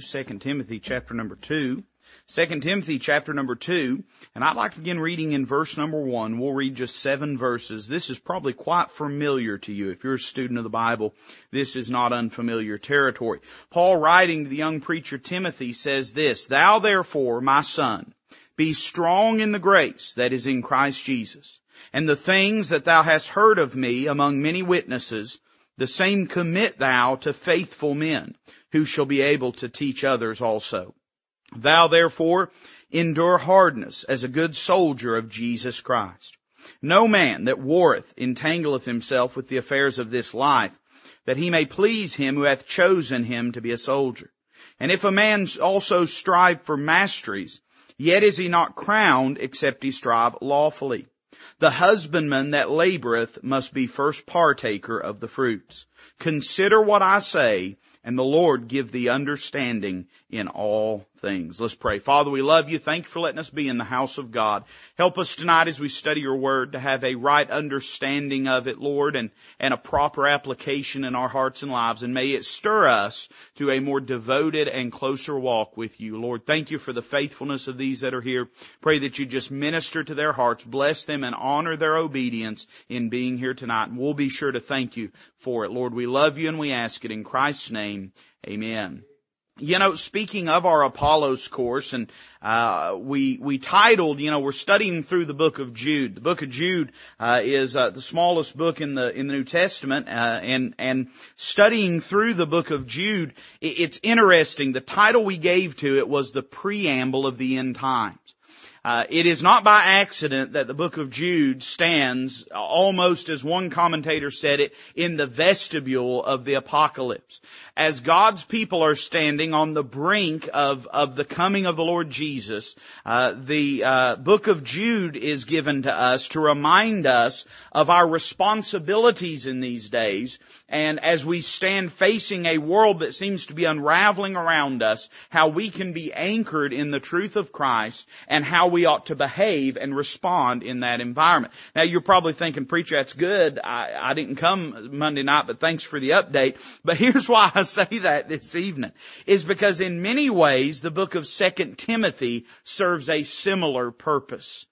2 Timothy chapter number 2. 2 Timothy chapter number 2, and I'd like to begin reading in verse number 1. We'll read just seven verses. This is probably quite familiar to you. If you're a student of the Bible, this is not unfamiliar territory. Paul writing to the young preacher Timothy says this, Thou therefore, my son, be strong in the grace that is in Christ Jesus. And the things that thou hast heard of me among many witnesses, the same commit thou to faithful men, who shall be able to teach others also. Thou therefore endure hardness as a good soldier of Jesus Christ. No man that warreth entangleth himself with the affairs of this life, that he may please him who hath chosen him to be a soldier. And if a man also strive for masteries, yet is he not crowned except he strive lawfully. The husbandman that laboreth must be first partaker of the fruits. Consider what I say, and the Lord give thee understanding in all things. Let's pray. Father, we love you. Thank you for letting us be in the house of God. Help us tonight as we study your word to have a right understanding of it, Lord, and, and a proper application in our hearts and lives. And may it stir us to a more devoted and closer walk with you. Lord, thank you for the faithfulness of these that are here. Pray that you just minister to their hearts, bless them and honor their obedience in being here tonight. And we'll be sure to thank you for it. Lord, we love you and we ask it in Christ's name. Amen. You know, speaking of our Apollos course, and uh, we we titled, you know, we're studying through the book of Jude. The book of Jude uh, is uh, the smallest book in the in the New Testament, uh, and and studying through the book of Jude, it, it's interesting. The title we gave to it was the preamble of the end times. Uh, it is not by accident that the book of Jude stands almost as one commentator said it in the vestibule of the apocalypse. As God's people are standing on the brink of, of the coming of the Lord Jesus, uh, the uh, book of Jude is given to us to remind us of our responsibilities in these days. And as we stand facing a world that seems to be unraveling around us, how we can be anchored in the truth of Christ and how we ought to behave and respond in that environment. Now you're probably thinking, preacher, that's good. I, I didn't come Monday night, but thanks for the update. But here's why I say that this evening, is because in many ways the book of Second Timothy serves a similar purpose.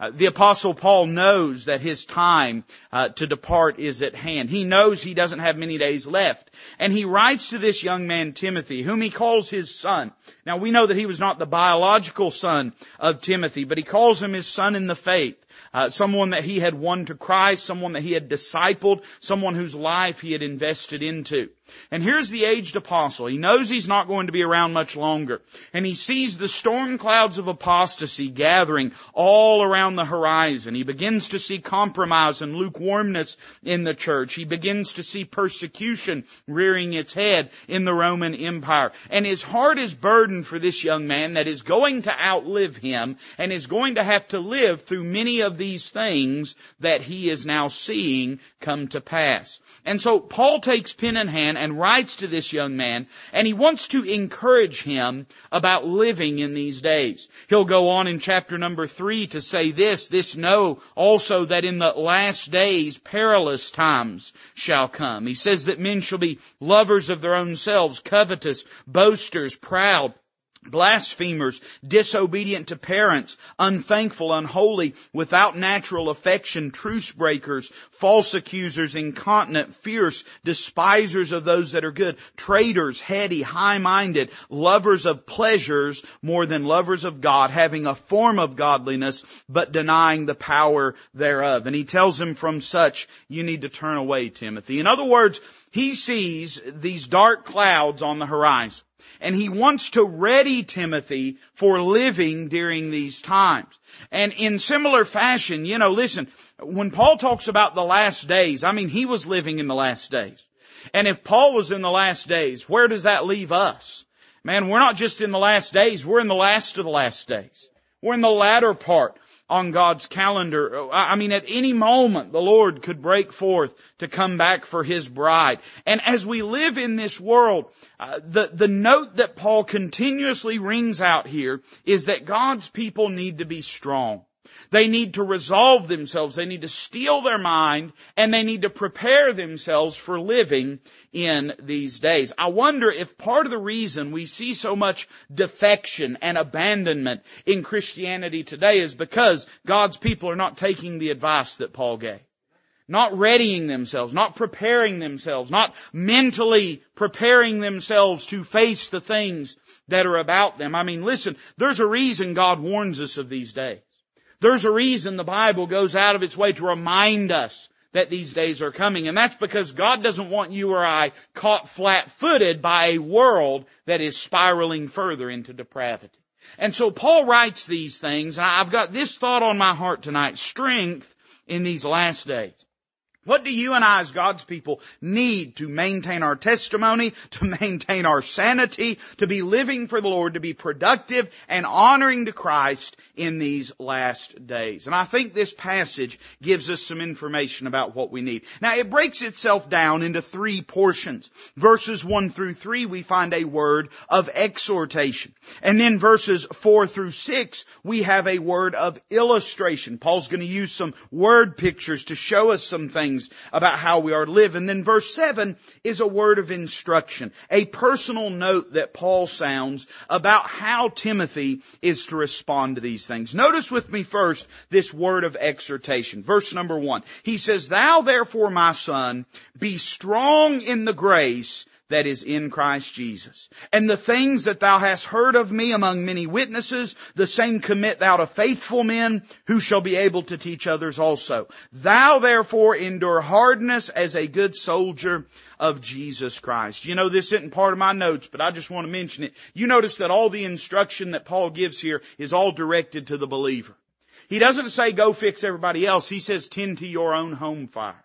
Uh, the apostle Paul knows that his time uh, to depart is at hand. He knows he doesn't have many days left. And he writes to this young man Timothy, whom he calls his son. Now we know that he was not the biological son of Timothy, but he calls him his son in the faith. Uh, someone that he had won to Christ, someone that he had discipled, someone whose life he had invested into. And here's the aged apostle. He knows he's not going to be around much longer. And he sees the storm clouds of apostasy gathering all around the horizon. He begins to see compromise and lukewarmness in the church. He begins to see persecution rearing its head in the Roman Empire. And his heart is burdened for this young man that is going to outlive him and is going to have to live through many of these things that he is now seeing come to pass. And so Paul takes pen in hand and writes to this young man and he wants to encourage him about living in these days. He'll go on in chapter number three to say this, this know also that in the last days perilous times shall come. He says that men shall be lovers of their own selves, covetous, boasters, proud, blasphemers, disobedient to parents, unthankful, unholy, without natural affection, truce breakers, false accusers, incontinent, fierce, despisers of those that are good, traitors, heady, high-minded, lovers of pleasures more than lovers of God, having a form of godliness, but denying the power thereof. And he tells him from such, you need to turn away, Timothy. In other words, he sees these dark clouds on the horizon. And he wants to ready Timothy for living during these times. And in similar fashion, you know, listen, when Paul talks about the last days, I mean, he was living in the last days. And if Paul was in the last days, where does that leave us? Man, we're not just in the last days, we're in the last of the last days. We're in the latter part on God's calendar. I mean, at any moment, the Lord could break forth to come back for His bride. And as we live in this world, uh, the, the note that Paul continuously rings out here is that God's people need to be strong. They need to resolve themselves. They need to steel their mind and they need to prepare themselves for living in these days. I wonder if part of the reason we see so much defection and abandonment in Christianity today is because God's people are not taking the advice that Paul gave not readying themselves, not preparing themselves, not mentally preparing themselves to face the things that are about them. I mean, listen, there's a reason God warns us of these days. There's a reason the Bible goes out of its way to remind us that these days are coming. And that's because God doesn't want you or I caught flat-footed by a world that is spiraling further into depravity. And so Paul writes these things, and I've got this thought on my heart tonight, strength in these last days. What do you and I as God's people need to maintain our testimony, to maintain our sanity, to be living for the Lord, to be productive and honoring to Christ in these last days? And I think this passage gives us some information about what we need. Now it breaks itself down into three portions. Verses one through three we find a word of exhortation. And then verses four through six we have a word of illustration. Paul's going to use some word pictures to show us some things things about how we are to live. And then verse 7 is a word of instruction, a personal note that Paul sounds about how Timothy is to respond to these things. Notice with me first this word of exhortation. Verse number 1. He says, Thou therefore, my son, be strong in the grace that is in Christ Jesus. And the things that thou hast heard of me among many witnesses, the same commit thou to faithful men who shall be able to teach others also. Thou therefore endure hardness as a good soldier of Jesus Christ. You know, this isn't part of my notes, but I just want to mention it. You notice that all the instruction that Paul gives here is all directed to the believer. He doesn't say go fix everybody else. He says tend to your own home fire.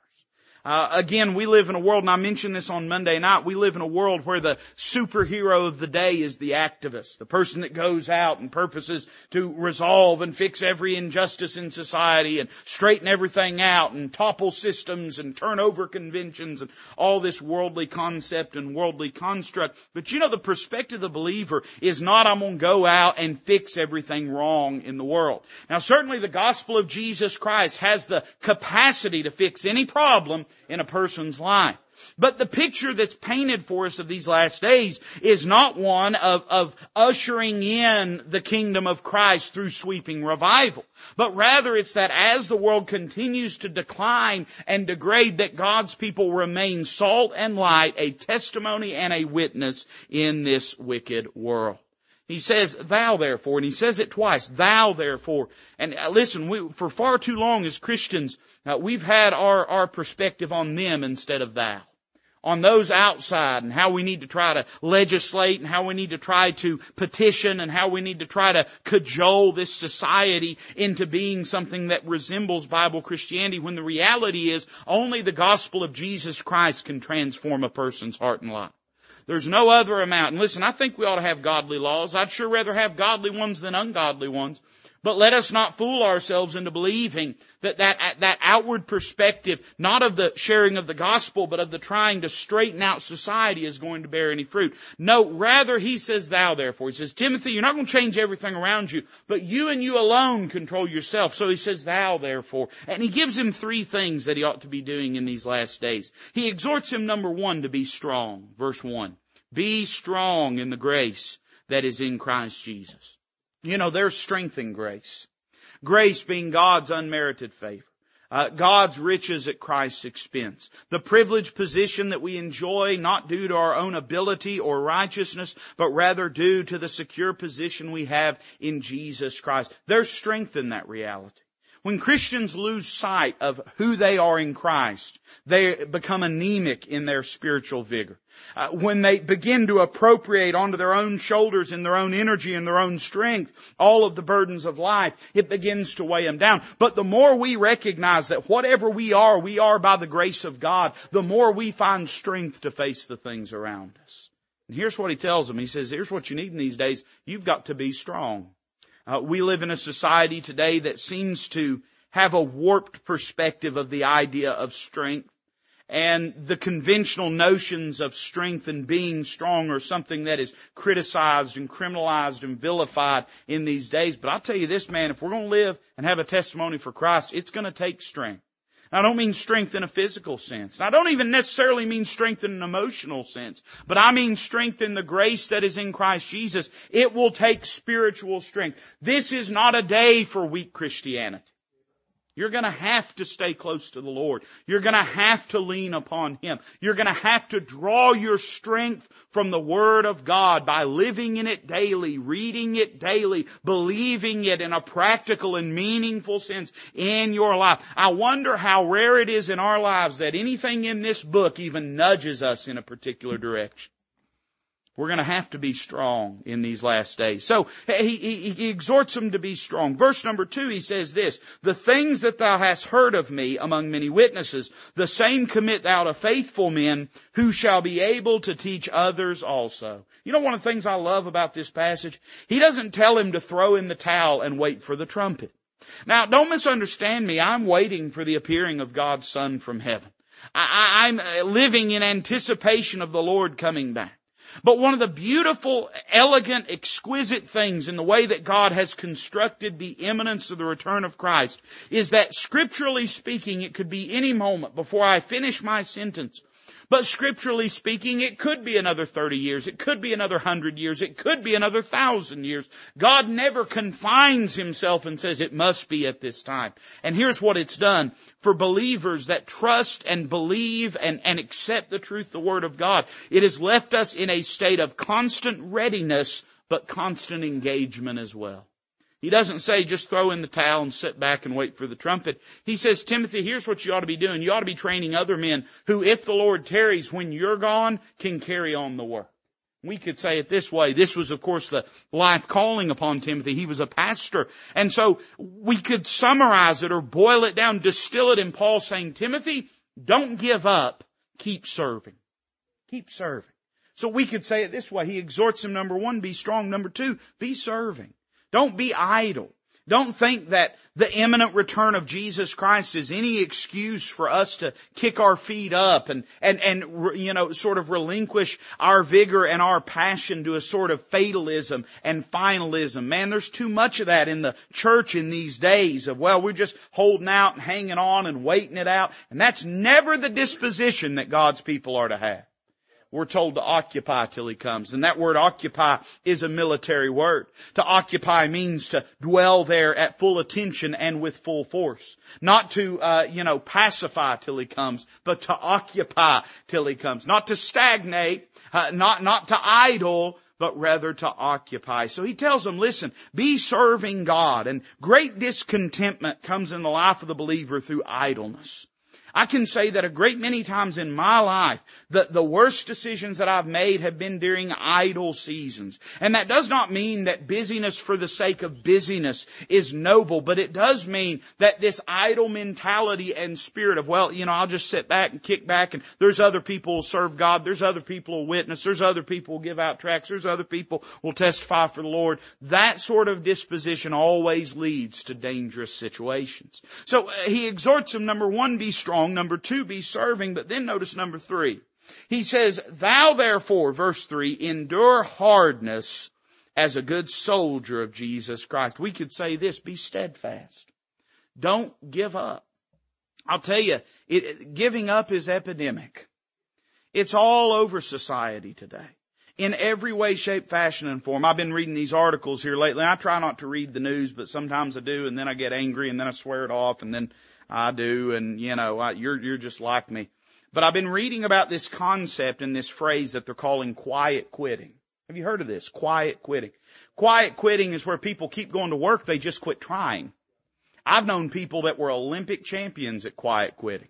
Uh, again, we live in a world, and I mentioned this on Monday night, we live in a world where the superhero of the day is the activist, the person that goes out and purposes to resolve and fix every injustice in society and straighten everything out and topple systems and turn over conventions and all this worldly concept and worldly construct. But you know, the perspective of the believer is not I'm gonna go out and fix everything wrong in the world. Now certainly the gospel of Jesus Christ has the capacity to fix any problem in a person's life. But the picture that's painted for us of these last days is not one of, of ushering in the kingdom of Christ through sweeping revival, but rather it's that as the world continues to decline and degrade that God's people remain salt and light, a testimony and a witness in this wicked world. He says, thou therefore, and he says it twice, thou therefore. And uh, listen, we, for far too long as Christians, uh, we've had our, our perspective on them instead of thou. On those outside and how we need to try to legislate and how we need to try to petition and how we need to try to cajole this society into being something that resembles Bible Christianity when the reality is only the gospel of Jesus Christ can transform a person's heart and life. There's no other amount. And listen, I think we ought to have godly laws. I'd sure rather have godly ones than ungodly ones. But let us not fool ourselves into believing that, that that outward perspective, not of the sharing of the gospel, but of the trying to straighten out society is going to bear any fruit. No, rather he says thou therefore. He says, Timothy, you're not going to change everything around you, but you and you alone control yourself. So he says thou therefore. And he gives him three things that he ought to be doing in these last days. He exhorts him number one to be strong. Verse one. Be strong in the grace that is in Christ Jesus. You know, there's strength in grace. Grace being God's unmerited favor. Uh, God's riches at Christ's expense. The privileged position that we enjoy not due to our own ability or righteousness, but rather due to the secure position we have in Jesus Christ. There's strength in that reality. When Christians lose sight of who they are in Christ, they become anemic in their spiritual vigor. Uh, when they begin to appropriate onto their own shoulders and their own energy and their own strength all of the burdens of life, it begins to weigh them down. But the more we recognize that whatever we are, we are by the grace of God, the more we find strength to face the things around us. And here's what he tells them. He says, here's what you need in these days. You've got to be strong. Uh, we live in a society today that seems to have a warped perspective of the idea of strength. and the conventional notions of strength and being strong are something that is criticized and criminalized and vilified in these days. But I'll tell you this, man, if we're going to live and have a testimony for Christ, it's going to take strength. I don't mean strength in a physical sense. I don't even necessarily mean strength in an emotional sense, but I mean strength in the grace that is in Christ Jesus. It will take spiritual strength. This is not a day for weak Christianity. You're gonna have to stay close to the Lord. You're gonna have to lean upon Him. You're gonna have to draw your strength from the Word of God by living in it daily, reading it daily, believing it in a practical and meaningful sense in your life. I wonder how rare it is in our lives that anything in this book even nudges us in a particular direction. We're going to have to be strong in these last days. So he, he, he, exhorts them to be strong. Verse number two, he says this, the things that thou hast heard of me among many witnesses, the same commit thou to faithful men who shall be able to teach others also. You know one of the things I love about this passage? He doesn't tell him to throw in the towel and wait for the trumpet. Now don't misunderstand me. I'm waiting for the appearing of God's Son from heaven. I, I'm uh, living in anticipation of the Lord coming back. But one of the beautiful, elegant, exquisite things in the way that God has constructed the imminence of the return of Christ is that scripturally speaking, it could be any moment before I finish my sentence but scripturally speaking, it could be another 30 years. It could be another 100 years. It could be another thousand years. God never confines himself and says it must be at this time. And here's what it's done. For believers that trust and believe and, and accept the truth, the Word of God, it has left us in a state of constant readiness, but constant engagement as well. He doesn't say just throw in the towel and sit back and wait for the trumpet. He says, Timothy, here's what you ought to be doing. You ought to be training other men who, if the Lord tarries when you're gone, can carry on the work. We could say it this way. This was, of course, the life calling upon Timothy. He was a pastor. And so we could summarize it or boil it down, distill it in Paul saying, Timothy, don't give up. Keep serving. Keep serving. So we could say it this way. He exhorts him, number one, be strong. Number two, be serving. Don't be idle. Don't think that the imminent return of Jesus Christ is any excuse for us to kick our feet up and, and, and, you know, sort of relinquish our vigor and our passion to a sort of fatalism and finalism. Man, there's too much of that in the church in these days of, well, we're just holding out and hanging on and waiting it out. And that's never the disposition that God's people are to have. We're told to occupy till he comes. And that word occupy is a military word. To occupy means to dwell there at full attention and with full force. Not to, uh, you know, pacify till he comes, but to occupy till he comes. Not to stagnate, uh, not, not to idle, but rather to occupy. So he tells them, listen, be serving God and great discontentment comes in the life of the believer through idleness. I can say that a great many times in my life, the, the worst decisions that I've made have been during idle seasons. And that does not mean that busyness for the sake of busyness is noble, but it does mean that this idle mentality and spirit of, well, you know, I'll just sit back and kick back and there's other people who serve God, there's other people who witness, there's other people who give out tracts, there's other people who will testify for the Lord. That sort of disposition always leads to dangerous situations. So uh, he exhorts them, number one, be strong strong. Number two, be serving. But then notice number three. He says, thou therefore, verse three, endure hardness as a good soldier of Jesus Christ. We could say this, be steadfast. Don't give up. I'll tell you, it, giving up is epidemic. It's all over society today. In every way, shape, fashion, and form. I've been reading these articles here lately. I try not to read the news, but sometimes I do, and then I get angry, and then I swear it off, and then I do, and you know, I, you're, you're just like me. But I've been reading about this concept and this phrase that they're calling quiet quitting. Have you heard of this? Quiet quitting. Quiet quitting is where people keep going to work, they just quit trying. I've known people that were Olympic champions at quiet quitting.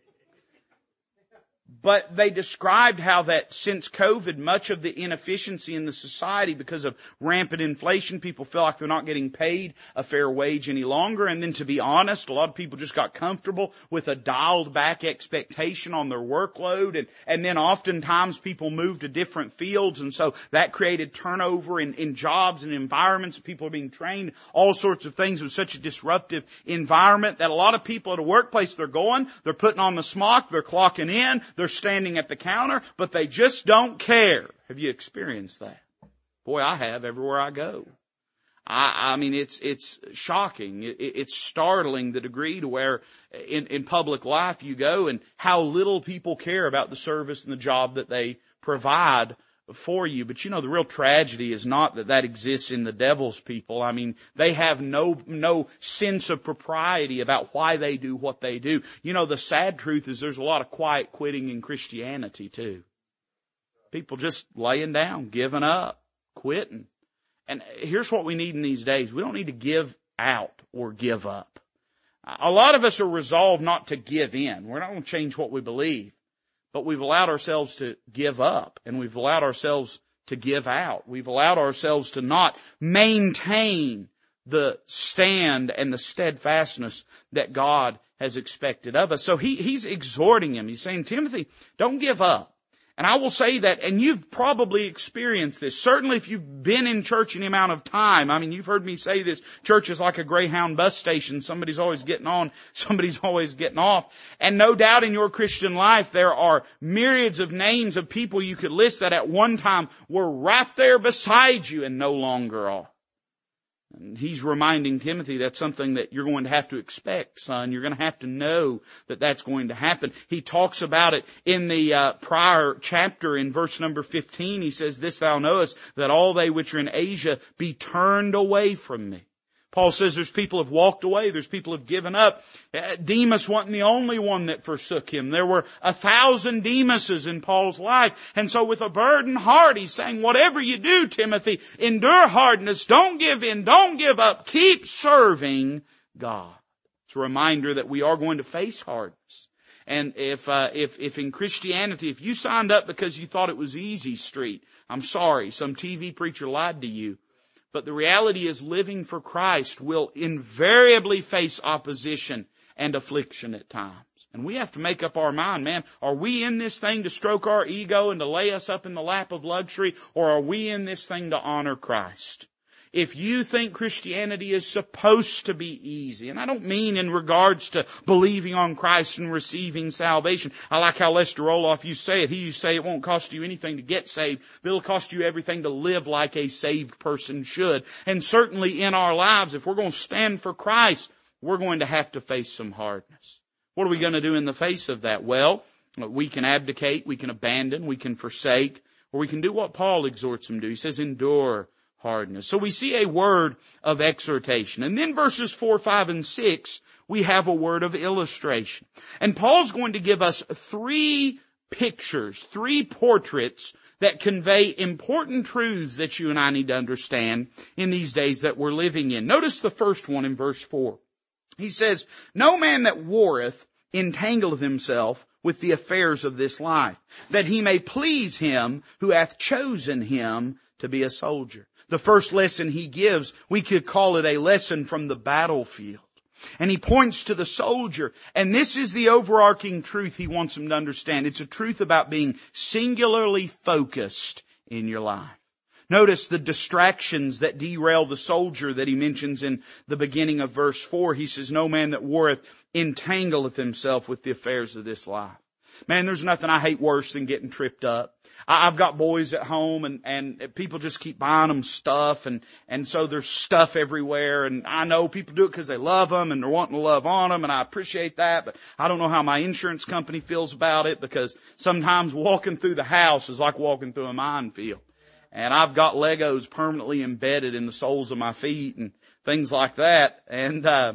But they described how that since COVID, much of the inefficiency in the society because of rampant inflation, people feel like they're not getting paid a fair wage any longer. And then to be honest, a lot of people just got comfortable with a dialed back expectation on their workload. And, and then oftentimes people moved to different fields. And so that created turnover in, in jobs and environments. People are being trained all sorts of things. It was such a disruptive environment that a lot of people at a workplace, they're going, they're putting on the smock, they're clocking in, They're standing at the counter, but they just don't care. Have you experienced that? Boy, I have everywhere I go. I, I mean, it's it's shocking. It, it's startling the degree to where in in public life you go and how little people care about the service and the job that they provide for you. But you know, the real tragedy is not that that exists in the devil's people. I mean, they have no, no sense of propriety about why they do what they do. You know, the sad truth is there's a lot of quiet quitting in Christianity too. People just laying down, giving up, quitting. And here's what we need in these days. We don't need to give out or give up. A lot of us are resolved not to give in. We're not going to change what we believe but we've allowed ourselves to give up and we've allowed ourselves to give out. We've allowed ourselves to not maintain the stand and the steadfastness that God has expected of us. So he, he's exhorting him. He's saying, Timothy, don't give up. And I will say that, and you've probably experienced this. Certainly if you've been in church any amount of time. I mean, you've heard me say this. Church is like a Greyhound bus station. Somebody's always getting on. Somebody's always getting off. And no doubt in your Christian life there are myriads of names of people you could list that at one time were right there beside you and no longer are. And he's reminding Timothy that's something that you're going to have to expect, son. You're going to have to know that that's going to happen. He talks about it in the uh, prior chapter in verse number 15. He says, This thou knowest, that all they which are in Asia be turned away from me. Paul says there's people have walked away, there's people have given up. Uh, Demas wasn't the only one that forsook him. There were a thousand Demases in Paul's life. And so with a burdened heart, he's saying, whatever you do, Timothy, endure hardness, don't give in, don't give up, keep serving God. It's a reminder that we are going to face hardness. And if, uh, if, if in Christianity, if you signed up because you thought it was easy street, I'm sorry, some TV preacher lied to you. But the reality is living for Christ will invariably face opposition and affliction at times. And we have to make up our mind, man, are we in this thing to stroke our ego and to lay us up in the lap of luxury, or are we in this thing to honor Christ? If you think Christianity is supposed to be easy, and I don't mean in regards to believing on Christ and receiving salvation. I like how Lester Roloff you say it. He you say it won't cost you anything to get saved, but it'll cost you everything to live like a saved person should. And certainly in our lives, if we're going to stand for Christ, we're going to have to face some hardness. What are we going to do in the face of that? Well, we can abdicate, we can abandon, we can forsake, or we can do what Paul exhorts them to. He says, endure So we see a word of exhortation. And then verses 4, 5, and 6, we have a word of illustration. And Paul's going to give us three pictures, three portraits that convey important truths that you and I need to understand in these days that we're living in. Notice the first one in verse 4. He says, No man that warreth entangleth himself with the affairs of this life, that he may please him who hath chosen him to be a soldier. The first lesson he gives, we could call it a lesson from the battlefield. And he points to the soldier. And this is the overarching truth he wants him to understand. It's a truth about being singularly focused in your life. Notice the distractions that derail the soldier that he mentions in the beginning of verse 4. He says, No man that warreth entangleth himself with the affairs of this life. Man, there's nothing I hate worse than getting tripped up. I've got boys at home and, and people just keep buying them stuff and, and so there's stuff everywhere and I know people do it because they love them and they're wanting to love on them and I appreciate that, but I don't know how my insurance company feels about it because sometimes walking through the house is like walking through a minefield. And I've got Legos permanently embedded in the soles of my feet and things like that. And, uh,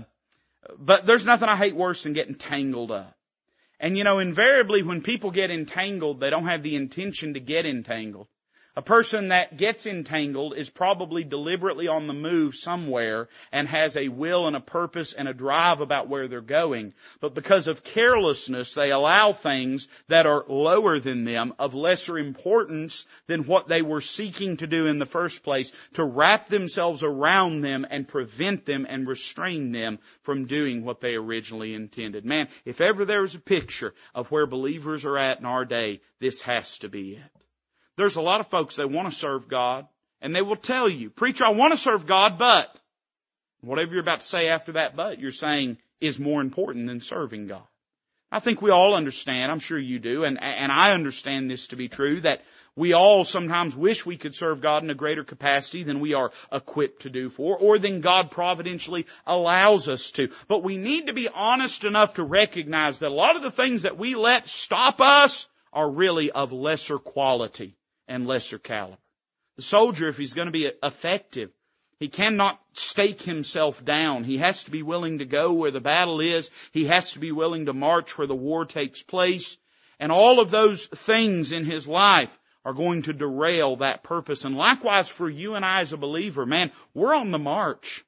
but there's nothing I hate worse than getting tangled up. And you know, invariably when people get entangled, they don't have the intention to get entangled. A person that gets entangled is probably deliberately on the move somewhere and has a will and a purpose and a drive about where they're going. But because of carelessness, they allow things that are lower than them, of lesser importance than what they were seeking to do in the first place, to wrap themselves around them and prevent them and restrain them from doing what they originally intended. Man, if ever there was a picture of where believers are at in our day, this has to be it. There's a lot of folks that want to serve God and they will tell you, preacher, I want to serve God, but whatever you're about to say after that but, you're saying is more important than serving God. I think we all understand, I'm sure you do, and, and I understand this to be true, that we all sometimes wish we could serve God in a greater capacity than we are equipped to do for, or than God providentially allows us to. But we need to be honest enough to recognize that a lot of the things that we let stop us are really of lesser quality and lesser caliber. The soldier, if he's going to be effective, he cannot stake himself down. He has to be willing to go where the battle is. He has to be willing to march where the war takes place. And all of those things in his life are going to derail that purpose. And likewise for you and I as a believer, man, we're on the march.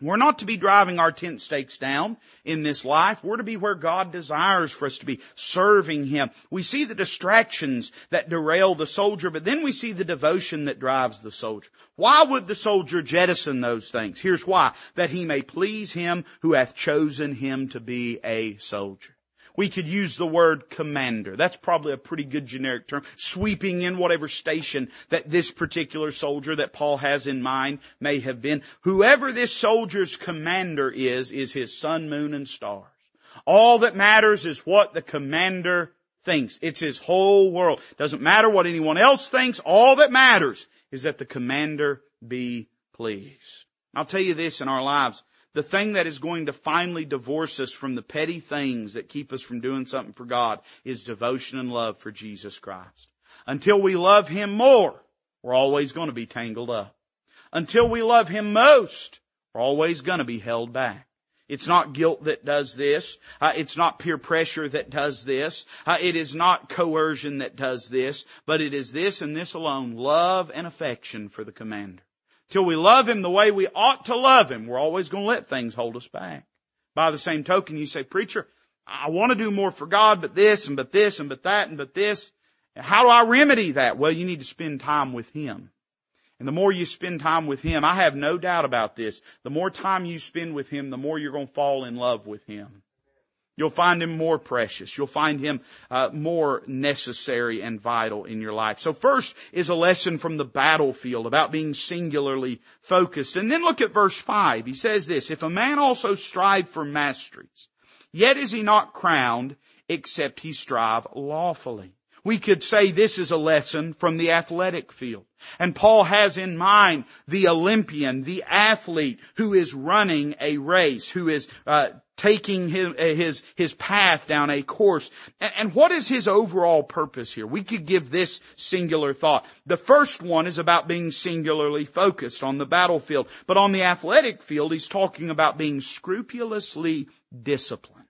We're not to be driving our tent stakes down in this life. We're to be where God desires for us to be, serving Him. We see the distractions that derail the soldier, but then we see the devotion that drives the soldier. Why would the soldier jettison those things? Here's why. That he may please Him who hath chosen him to be a soldier. We could use the word commander. That's probably a pretty good generic term. Sweeping in whatever station that this particular soldier that Paul has in mind may have been. Whoever this soldier's commander is, is his sun, moon, and stars. All that matters is what the commander thinks. It's his whole world. Doesn't matter what anyone else thinks. All that matters is that the commander be pleased. I'll tell you this in our lives the thing that is going to finally divorce us from the petty things that keep us from doing something for God is devotion and love for Jesus Christ. Until we love Him more, we're always going to be tangled up. Until we love Him most, we're always going to be held back. It's not guilt that does this. Uh, it's not peer pressure that does this. Uh, it is not coercion that does this. But it is this and this alone, love and affection for the commander till we love Him the way we ought to love Him, we're always going to let things hold us back. By the same token, you say, preacher, I want to do more for God, but this and but this and but that and but this. How do I remedy that? Well, you need to spend time with Him. And the more you spend time with Him, I have no doubt about this, the more time you spend with Him, the more you're going to fall in love with Him. You'll find him more precious. You'll find him uh, more necessary and vital in your life. So first is a lesson from the battlefield about being singularly focused. And then look at verse 5. He says this, if a man also strive for masteries, yet is he not crowned except he strive lawfully. We could say this is a lesson from the athletic field. And Paul has in mind the Olympian, the athlete who is running a race, who is uh, taking his, his, his path down a course. And, and what is his overall purpose here? We could give this singular thought. The first one is about being singularly focused on the battlefield. But on the athletic field, he's talking about being scrupulously disciplined.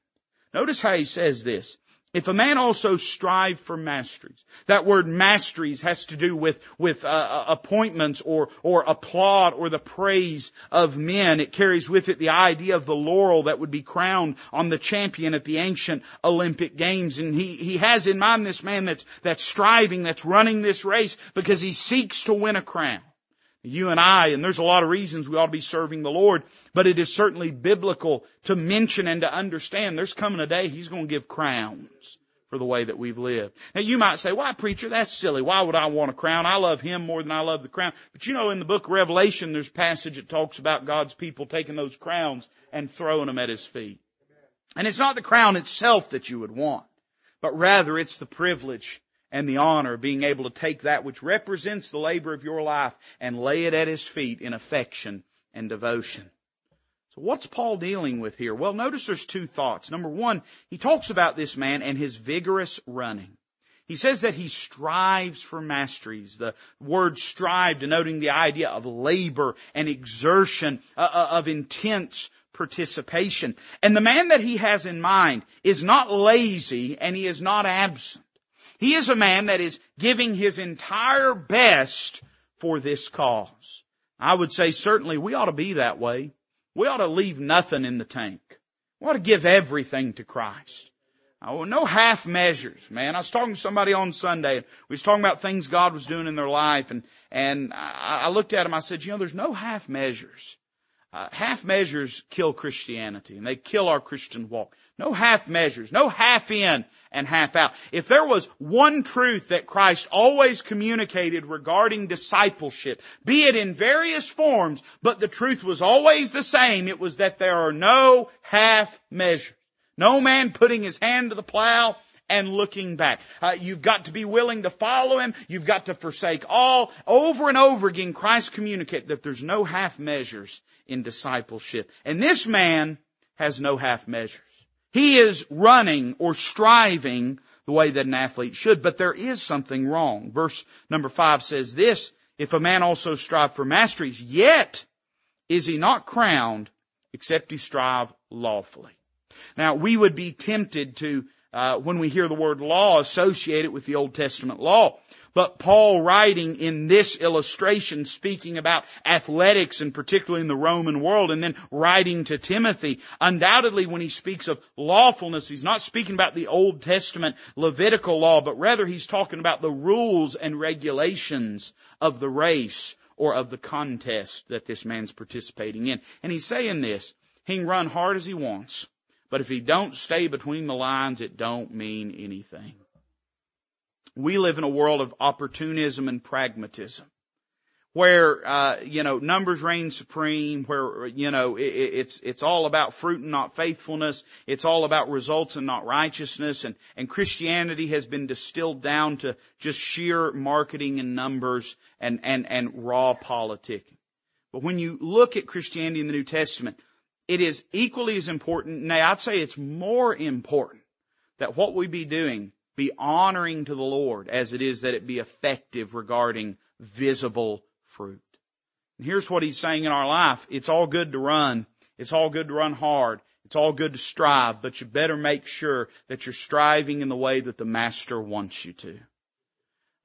Notice how he says this. If a man also strive for masteries, that word masteries has to do with with uh, uh, appointments or or applaud or the praise of men. It carries with it the idea of the laurel that would be crowned on the champion at the ancient Olympic Games. And he he has in mind this man that's that's striving, that's running this race because he seeks to win a crown. You and I, and there's a lot of reasons we ought to be serving the Lord, but it is certainly biblical to mention and to understand there's coming a day He's going to give crowns for the way that we've lived. Now you might say, why preacher, that's silly. Why would I want a crown? I love Him more than I love the crown. But you know, in the book of Revelation, there's passage that talks about God's people taking those crowns and throwing them at His feet. And it's not the crown itself that you would want, but rather it's the privilege and the honor of being able to take that which represents the labor of your life and lay it at His feet in affection and devotion. So what's Paul dealing with here? Well, notice there's two thoughts. Number one, he talks about this man and his vigorous running. He says that he strives for masteries. The word strive denoting the idea of labor and exertion, uh, uh of intense participation. And the man that he has in mind is not lazy and he is not absent. He is a man that is giving his entire best for this cause. I would say certainly we ought to be that way. We ought to leave nothing in the tank. We ought to give everything to Christ. Oh, no half measures, man. I was talking to somebody on Sunday. We was talking about things God was doing in their life, and and I, I looked at him. I said, you know, there's no half measures. Uh, half measures kill Christianity and they kill our Christian walk. No half measures, no half in and half out. If there was one truth that Christ always communicated regarding discipleship, be it in various forms, but the truth was always the same, it was that there are no half measures. No man putting his hand to the plow and looking back. Uh, you've got to be willing to follow Him. You've got to forsake all. Over and over again, Christ communicates that there's no half measures in discipleship. And this man has no half measures. He is running or striving the way that an athlete should, but there is something wrong. Verse number five says this, if a man also strive for masteries, yet is he not crowned except he strive lawfully. Now we would be tempted to uh, when we hear the word law associated with the Old Testament law. But Paul writing in this illustration speaking about athletics and particularly in the Roman world and then writing to Timothy, undoubtedly when he speaks of lawfulness, he's not speaking about the Old Testament Levitical law, but rather he's talking about the rules and regulations of the race or of the contest that this man's participating in. And he's saying this, he can run hard as he wants. But if he don't stay between the lines, it don't mean anything. We live in a world of opportunism and pragmatism where uh, you know numbers reign supreme, where you know it, it's it's all about fruit and not faithfulness. It's all about results and not righteousness. And and Christianity has been distilled down to just sheer marketing and numbers and and and raw politicking. But when you look at Christianity in the New Testament, it is equally as important, nay, I'd say it's more important that what we be doing be honoring to the Lord as it is that it be effective regarding visible fruit. And here's what he's saying in our life. It's all good to run. It's all good to run hard. It's all good to strive, but you better make sure that you're striving in the way that the Master wants you to.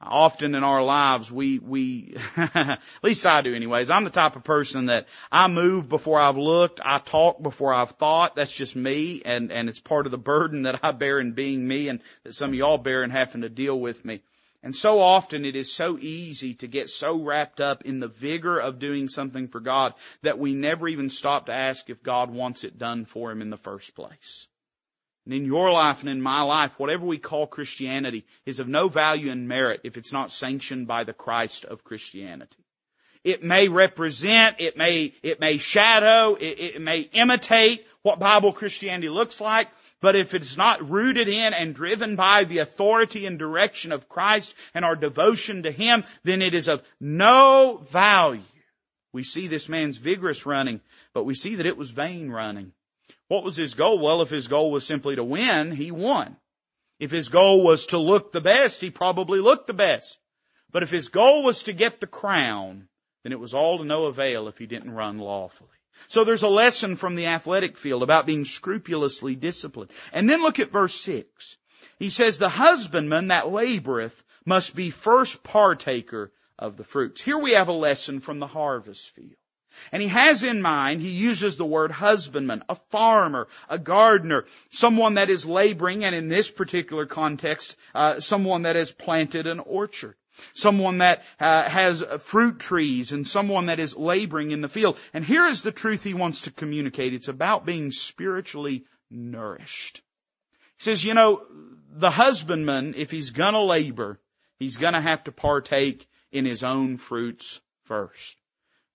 Often in our lives, we, we, at least I do anyways, I'm the type of person that I move before I've looked, I talk before I've thought, that's just me, and, and it's part of the burden that I bear in being me and that some of y'all bear in having to deal with me. And so often it is so easy to get so wrapped up in the vigor of doing something for God that we never even stop to ask if God wants it done for Him in the first place. And in your life and in my life, whatever we call Christianity is of no value and merit if it's not sanctioned by the Christ of Christianity. It may represent, it may, it may shadow, it, it may imitate what Bible Christianity looks like, but if it's not rooted in and driven by the authority and direction of Christ and our devotion to Him, then it is of no value. We see this man's vigorous running, but we see that it was vain running. What was his goal? Well, if his goal was simply to win, he won. If his goal was to look the best, he probably looked the best. But if his goal was to get the crown, then it was all to no avail if he didn't run lawfully. So there's a lesson from the athletic field about being scrupulously disciplined. And then look at verse 6. He says, the husbandman that laboreth must be first partaker of the fruits. Here we have a lesson from the harvest field. And he has in mind, he uses the word husbandman, a farmer, a gardener, someone that is laboring, and in this particular context, uh, someone that has planted an orchard. Someone that uh, has fruit trees and someone that is laboring in the field. And here is the truth he wants to communicate. It's about being spiritually nourished. He says, you know, the husbandman, if he's gonna labor, he's gonna have to partake in his own fruits first.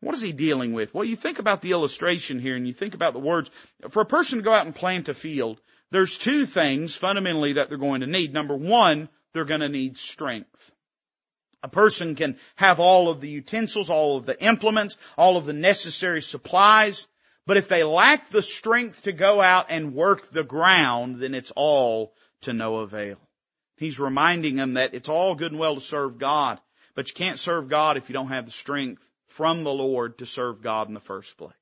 What is he dealing with? Well, you think about the illustration here and you think about the words. For a person to go out and plant a field, there's two things fundamentally that they're going to need. Number one, they're going to need strength. A person can have all of the utensils, all of the implements, all of the necessary supplies, but if they lack the strength to go out and work the ground, then it's all to no avail. He's reminding them that it's all good and well to serve God, but you can't serve God if you don't have the strength from the Lord to serve God in the first place.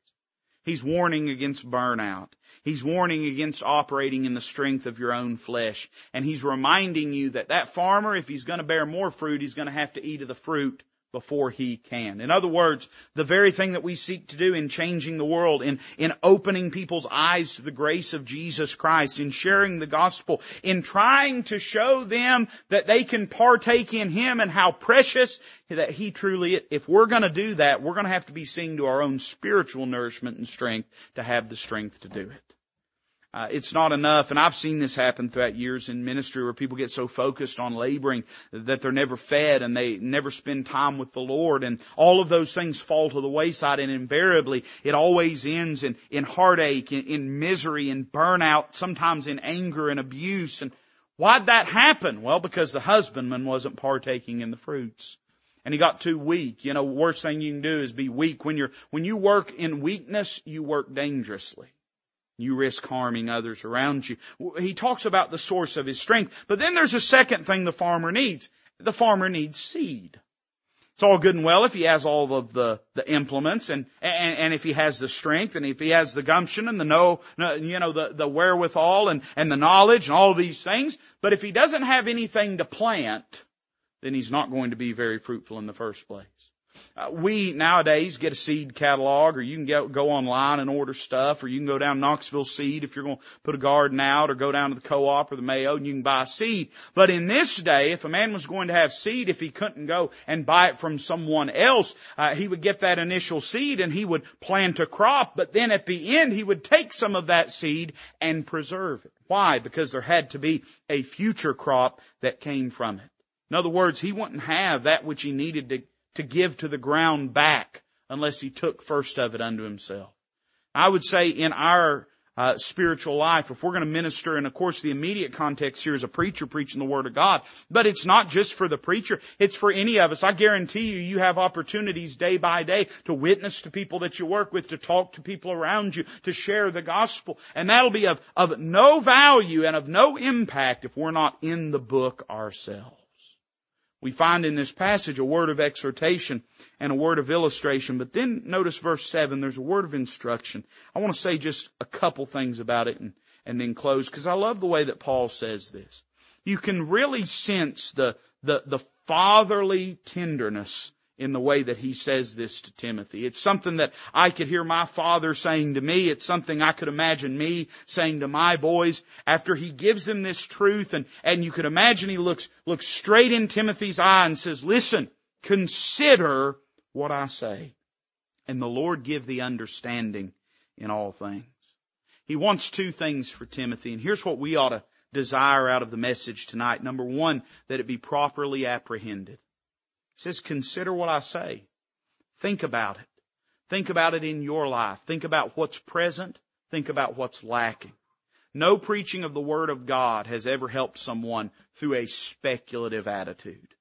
He's warning against burnout. He's warning against operating in the strength of your own flesh. And he's reminding you that that farmer, if he's going to bear more fruit, he's going to have to eat of the fruit before he can. In other words, the very thing that we seek to do in changing the world, in, in opening people's eyes to the grace of Jesus Christ, in sharing the gospel, in trying to show them that they can partake in Him and how precious that He truly is. If we're gonna do that, we're gonna have to be seeing to our own spiritual nourishment and strength to have the strength to do it. Uh, it's not enough, and I've seen this happen throughout years in ministry where people get so focused on laboring that they're never fed and they never spend time with the Lord, and all of those things fall to the wayside, and invariably it always ends in, in heartache, in, in misery, in burnout, sometimes in anger and abuse. And why'd that happen? Well, because the husbandman wasn't partaking in the fruits and he got too weak. You know, worst thing you can do is be weak. When you're, when you work in weakness, you work dangerously. You risk harming others around you. He talks about the source of his strength. But then there's a second thing the farmer needs. The farmer needs seed. It's all good and well if he has all of the, the implements and, and, and if he has the strength and if he has the gumption and the know, you know, the, the wherewithal and, and the knowledge and all these things. But if he doesn't have anything to plant, then he's not going to be very fruitful in the first place. Uh, we nowadays get a seed catalog or you can get, go online and order stuff or you can go down Knoxville Seed if you're going to put a garden out or go down to the co-op or the Mayo and you can buy seed. But in this day, if a man was going to have seed, if he couldn't go and buy it from someone else, uh, he would get that initial seed and he would plant a crop, but then at the end he would take some of that seed and preserve it. Why? Because there had to be a future crop that came from it. In other words, he wouldn't have that which he needed to, to give to the ground back unless he took first of it unto himself. I would say in our uh, spiritual life, if we're going to minister, and of course the immediate context here is a preacher preaching the Word of God, but it's not just for the preacher, it's for any of us. I guarantee you, you have opportunities day by day to witness to people that you work with, to talk to people around you, to share the gospel, and that'll be of, of no value and of no impact if we're not in the book ourselves. We find in this passage a word of exhortation and a word of illustration, but then notice verse 7, there's a word of instruction. I want to say just a couple things about it and, and then close, because I love the way that Paul says this. You can really sense the, the, the fatherly tenderness in the way that he says this to Timothy. It's something that I could hear my father saying to me. It's something I could imagine me saying to my boys after he gives them this truth and, and you could imagine he looks, looks straight in Timothy's eye and says, listen, consider what I say. And the Lord give the understanding in all things. He wants two things for Timothy and here's what we ought to desire out of the message tonight. Number one, that it be properly apprehended says, consider what I say. Think about it. Think about it in your life. Think about what's present. Think about what's lacking. No preaching of the Word of God has ever helped someone through a speculative attitude.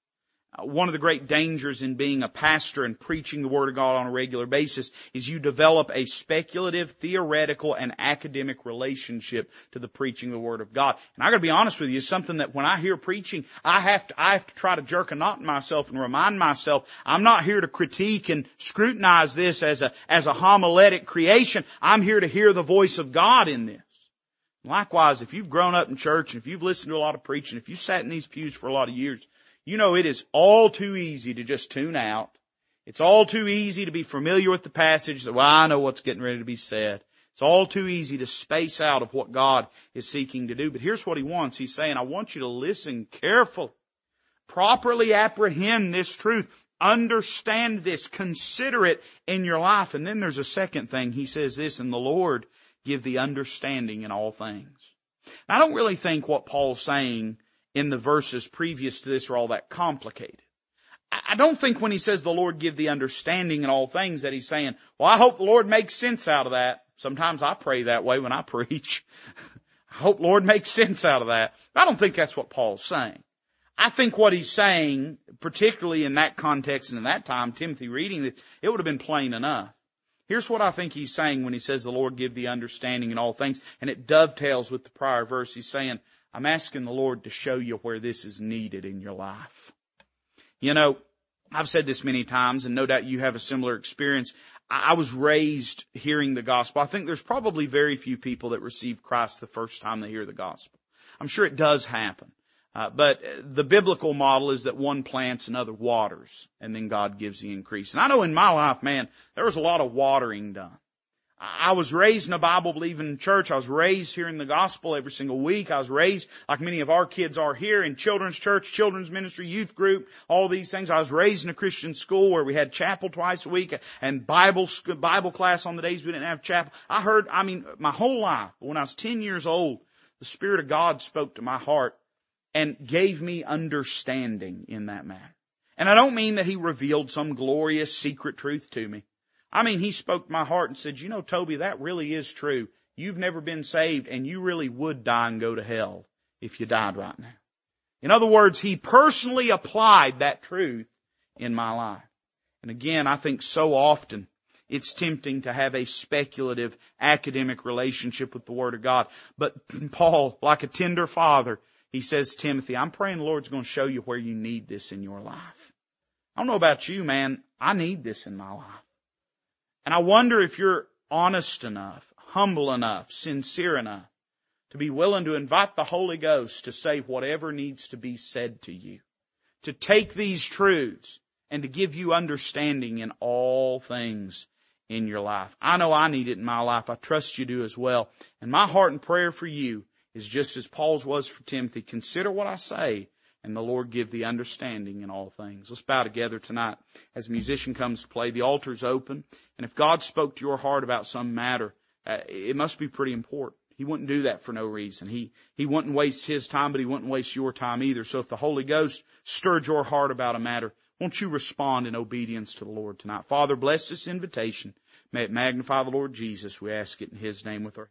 Uh, one of the great dangers in being a pastor and preaching the Word of God on a regular basis is you develop a speculative, theoretical, and academic relationship to the preaching of the Word of God. And I gotta be honest with you, it's something that when I hear preaching, I have to, I have to try to jerk a knot in myself and remind myself, I'm not here to critique and scrutinize this as a, as a homiletic creation. I'm here to hear the voice of God in this. Likewise, if you've grown up in church and if you've listened to a lot of preaching, if you've sat in these pews for a lot of years, you know, it is all too easy to just tune out. It's all too easy to be familiar with the passage well, I know what's getting ready to be said. It's all too easy to space out of what God is seeking to do. But here's what He wants. He's saying, I want you to listen carefully. Properly apprehend this truth. Understand this. Consider it in your life. And then there's a second thing. He says this, and the Lord give the understanding in all things. I don't really think what Paul's saying in the verses previous to this are all that complicated. I don't think when he says the Lord give the understanding in all things that he's saying, well, I hope the Lord makes sense out of that. Sometimes I pray that way when I preach. I hope Lord makes sense out of that. I don't think that's what Paul's saying. I think what he's saying, particularly in that context and in that time, Timothy reading it, it would have been plain enough. Here's what I think he's saying when he says the Lord give the understanding in all things, and it dovetails with the prior verse. He's saying, I'm asking the Lord to show you where this is needed in your life. You know, I've said this many times and no doubt you have a similar experience. I was raised hearing the gospel. I think there's probably very few people that receive Christ the first time they hear the gospel. I'm sure it does happen. Uh, but the biblical model is that one plants and other waters, and then God gives the increase. And I know in my life, man, there was a lot of watering done. I was raised in a Bible believing church. I was raised hearing the gospel every single week. I was raised like many of our kids are here in children's church, children's ministry, youth group, all these things. I was raised in a Christian school where we had chapel twice a week and Bible, Bible class on the days we didn't have chapel. I heard, I mean, my whole life, when I was 10 years old, the Spirit of God spoke to my heart and gave me understanding in that matter. And I don't mean that He revealed some glorious secret truth to me. I mean, he spoke my heart and said, you know, Toby, that really is true. You've never been saved and you really would die and go to hell if you died right now. In other words, he personally applied that truth in my life. And again, I think so often it's tempting to have a speculative academic relationship with the Word of God. But Paul, like a tender father, he says, Timothy, I'm praying the Lord's going to show you where you need this in your life. I don't know about you, man. I need this in my life. And I wonder if you're honest enough, humble enough, sincere enough to be willing to invite the Holy Ghost to say whatever needs to be said to you. To take these truths and to give you understanding in all things in your life. I know I need it in my life. I trust you do as well. And my heart and prayer for you is just as Paul's was for Timothy. Consider what I say and the Lord give thee understanding in all things. Let's bow together tonight as a musician comes to play. The altar's open, and if God spoke to your heart about some matter, uh, it must be pretty important. He wouldn't do that for no reason. He, he wouldn't waste his time, but he wouldn't waste your time either. So if the Holy Ghost stirred your heart about a matter, won't you respond in obedience to the Lord tonight? Father, bless this invitation. May it magnify the Lord Jesus. We ask it in His name with our